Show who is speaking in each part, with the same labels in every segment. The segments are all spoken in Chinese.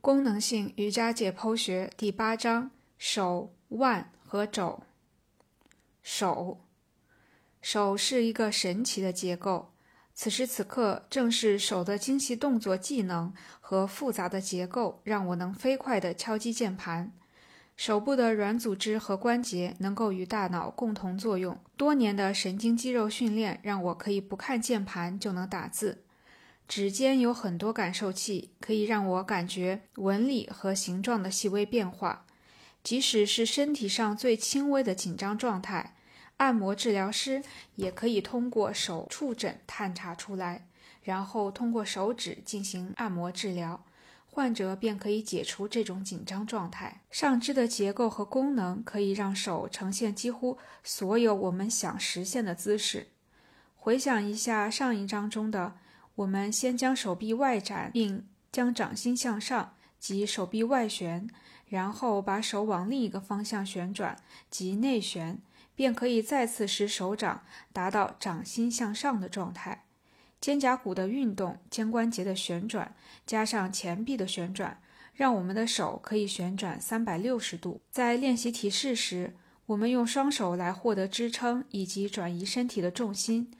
Speaker 1: 功能性瑜伽解剖学第八章：手、腕和肘。手，手是一个神奇的结构。此时此刻，正是手的精细动作技能和复杂的结构，让我能飞快地敲击键盘。手部的软组织和关节能够与大脑共同作用。多年的神经肌肉训练，让我可以不看键盘就能打字。指尖有很多感受器，可以让我感觉纹理和形状的细微变化。即使是身体上最轻微的紧张状态，按摩治疗师也可以通过手触诊探查出来，然后通过手指进行按摩治疗，患者便可以解除这种紧张状态。上肢的结构和功能可以让手呈现几乎所有我们想实现的姿势。回想一下上一章中的。我们先将手臂外展，并将掌心向上，即手臂外旋，然后把手往另一个方向旋转，即内旋，便可以再次使手掌达到掌心向上的状态。肩胛骨的运动、肩关节的旋转，加上前臂的旋转，让我们的手可以旋转三百六十度。在练习体式时，我们用双手来获得支撑以及转移身体的重心。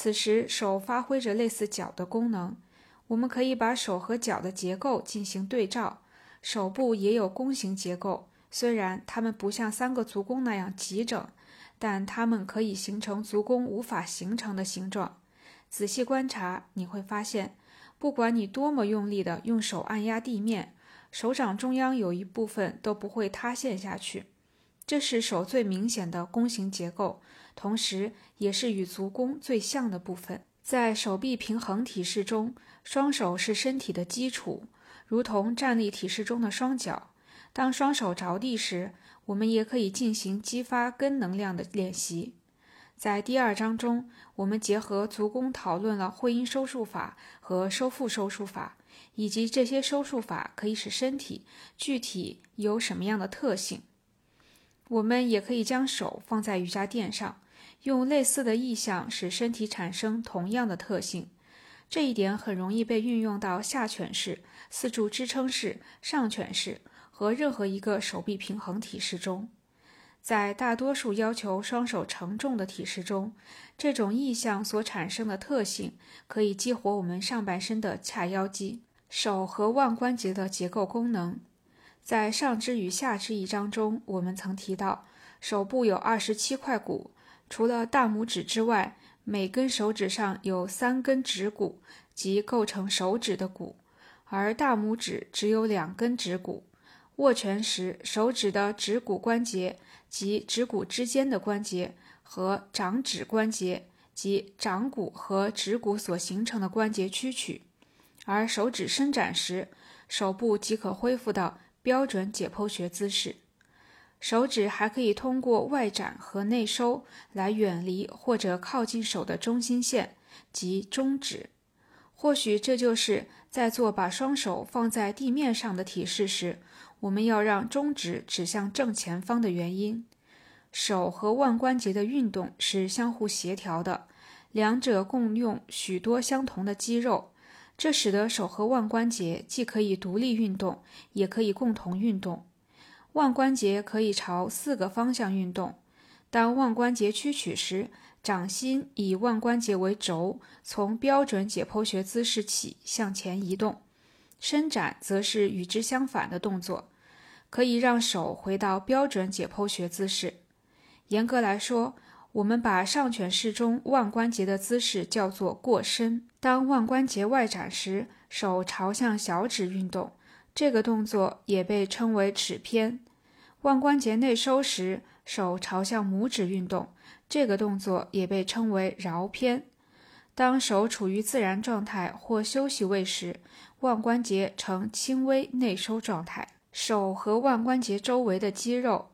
Speaker 1: 此时，手发挥着类似脚的功能。我们可以把手和脚的结构进行对照。手部也有弓形结构，虽然它们不像三个足弓那样齐整，但它们可以形成足弓无法形成的形状。仔细观察，你会发现，不管你多么用力地用手按压地面，手掌中央有一部分都不会塌陷下去。这是手最明显的弓形结构，同时也是与足弓最像的部分。在手臂平衡体式中，双手是身体的基础，如同站立体式中的双脚。当双手着地时，我们也可以进行激发根能量的练习。在第二章中，我们结合足弓讨论了会阴收束法和收腹收束法，以及这些收束法可以使身体具体有什么样的特性。我们也可以将手放在瑜伽垫上，用类似的意象使身体产生同样的特性。这一点很容易被运用到下犬式、四柱支撑式、上犬式和任何一个手臂平衡体式中。在大多数要求双手承重的体式中，这种意象所产生的特性可以激活我们上半身的髂腰肌、手和腕关节的结构功能。在上肢与下肢一章中，我们曾提到，手部有二十七块骨，除了大拇指之外，每根手指上有三根指骨，即构成手指的骨，而大拇指只有两根指骨。握拳时，手指的指骨关节及指骨之间的关节和掌指关节及掌骨和指骨所形成的关节屈曲，而手指伸展时，手部即可恢复到。标准解剖学姿势，手指还可以通过外展和内收来远离或者靠近手的中心线及中指。或许这就是在做把双手放在地面上的体式时，我们要让中指指向正前方的原因。手和腕关节的运动是相互协调的，两者共用许多相同的肌肉。这使得手和腕关节既可以独立运动，也可以共同运动。腕关节可以朝四个方向运动。当腕关节屈曲时，掌心以腕关节为轴，从标准解剖学姿势起向前移动；伸展则是与之相反的动作，可以让手回到标准解剖学姿势。严格来说，我们把上犬式中腕关节的姿势叫做过伸。当腕关节外展时，手朝向小指运动，这个动作也被称为尺偏；腕关节内收时，手朝向拇指运动，这个动作也被称为桡偏。当手处于自然状态或休息位时，腕关节呈轻微内收状态。手和腕关节周围的肌肉。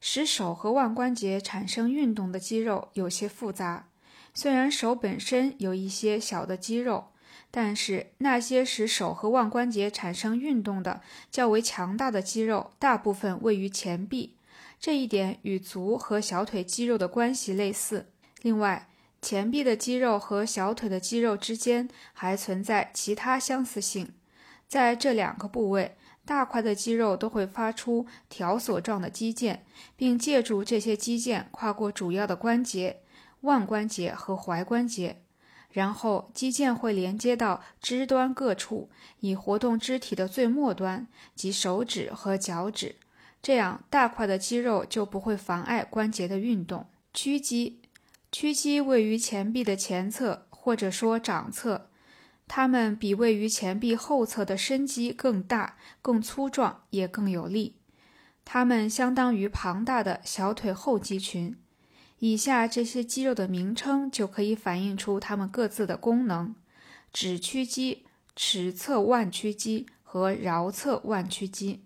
Speaker 1: 使手和腕关节产生运动的肌肉有些复杂。虽然手本身有一些小的肌肉，但是那些使手和腕关节产生运动的较为强大的肌肉，大部分位于前臂。这一点与足和小腿肌肉的关系类似。另外，前臂的肌肉和小腿的肌肉之间还存在其他相似性。在这两个部位。大块的肌肉都会发出条索状的肌腱，并借助这些肌腱跨过主要的关节腕关节和踝关节，然后肌腱会连接到肢端各处，以活动肢体的最末端及手指和脚趾。这样，大块的肌肉就不会妨碍关节的运动。屈肌，屈肌位于前臂的前侧，或者说掌侧。它们比位于前臂后侧的伸肌更大、更粗壮，也更有力。它们相当于庞大的小腿后肌群。以下这些肌肉的名称就可以反映出它们各自的功能：指屈肌、尺侧腕屈肌和桡侧腕屈肌。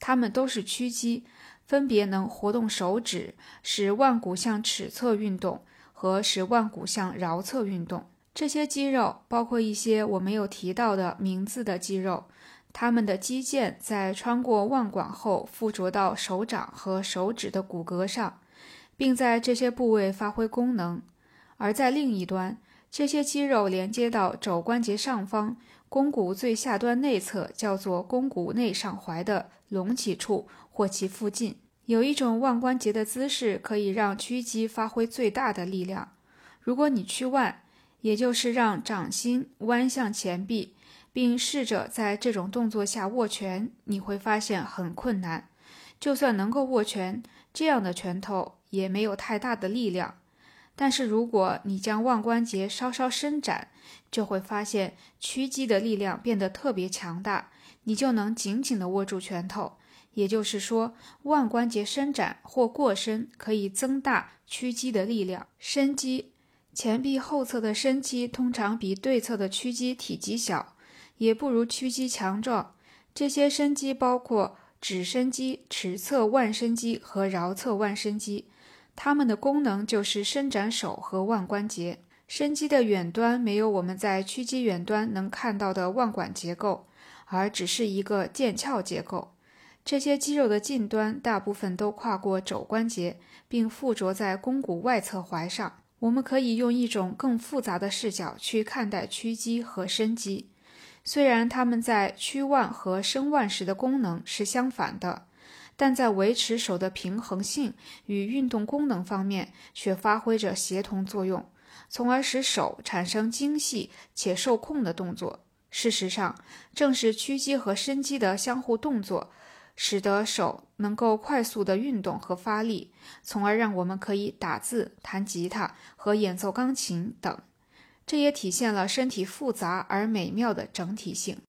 Speaker 1: 它们都是屈肌，分别能活动手指，使腕骨向尺侧运动，和使腕骨向桡侧运动。这些肌肉包括一些我没有提到的名字的肌肉，它们的肌腱在穿过腕管后附着到手掌和手指的骨骼上，并在这些部位发挥功能。而在另一端，这些肌肉连接到肘关节上方肱骨最下端内侧，叫做肱骨内上踝的隆起处或其附近。有一种腕关节的姿势可以让屈肌发挥最大的力量。如果你屈腕，也就是让掌心弯向前臂，并试着在这种动作下握拳，你会发现很困难。就算能够握拳，这样的拳头也没有太大的力量。但是如果你将腕关节稍稍伸展，就会发现屈肌的力量变得特别强大，你就能紧紧地握住拳头。也就是说，腕关节伸展或过伸可以增大屈肌的力量。伸肌。前臂后侧的伸肌通常比对侧的屈肌体积小，也不如屈肌强壮。这些伸肌包括指伸肌、尺侧腕伸肌和桡侧腕伸肌，它们的功能就是伸展手和腕关节。伸肌的远端没有我们在屈肌远端能看到的腕管结构，而只是一个腱鞘结构。这些肌肉的近端大部分都跨过肘关节，并附着在肱骨外侧踝上。我们可以用一种更复杂的视角去看待屈肌和伸肌，虽然它们在屈腕和伸腕时的功能是相反的，但在维持手的平衡性与运动功能方面却发挥着协同作用，从而使手产生精细且受控的动作。事实上，正是屈肌和伸肌的相互动作。使得手能够快速的运动和发力，从而让我们可以打字、弹吉他和演奏钢琴等。这也体现了身体复杂而美妙的整体性。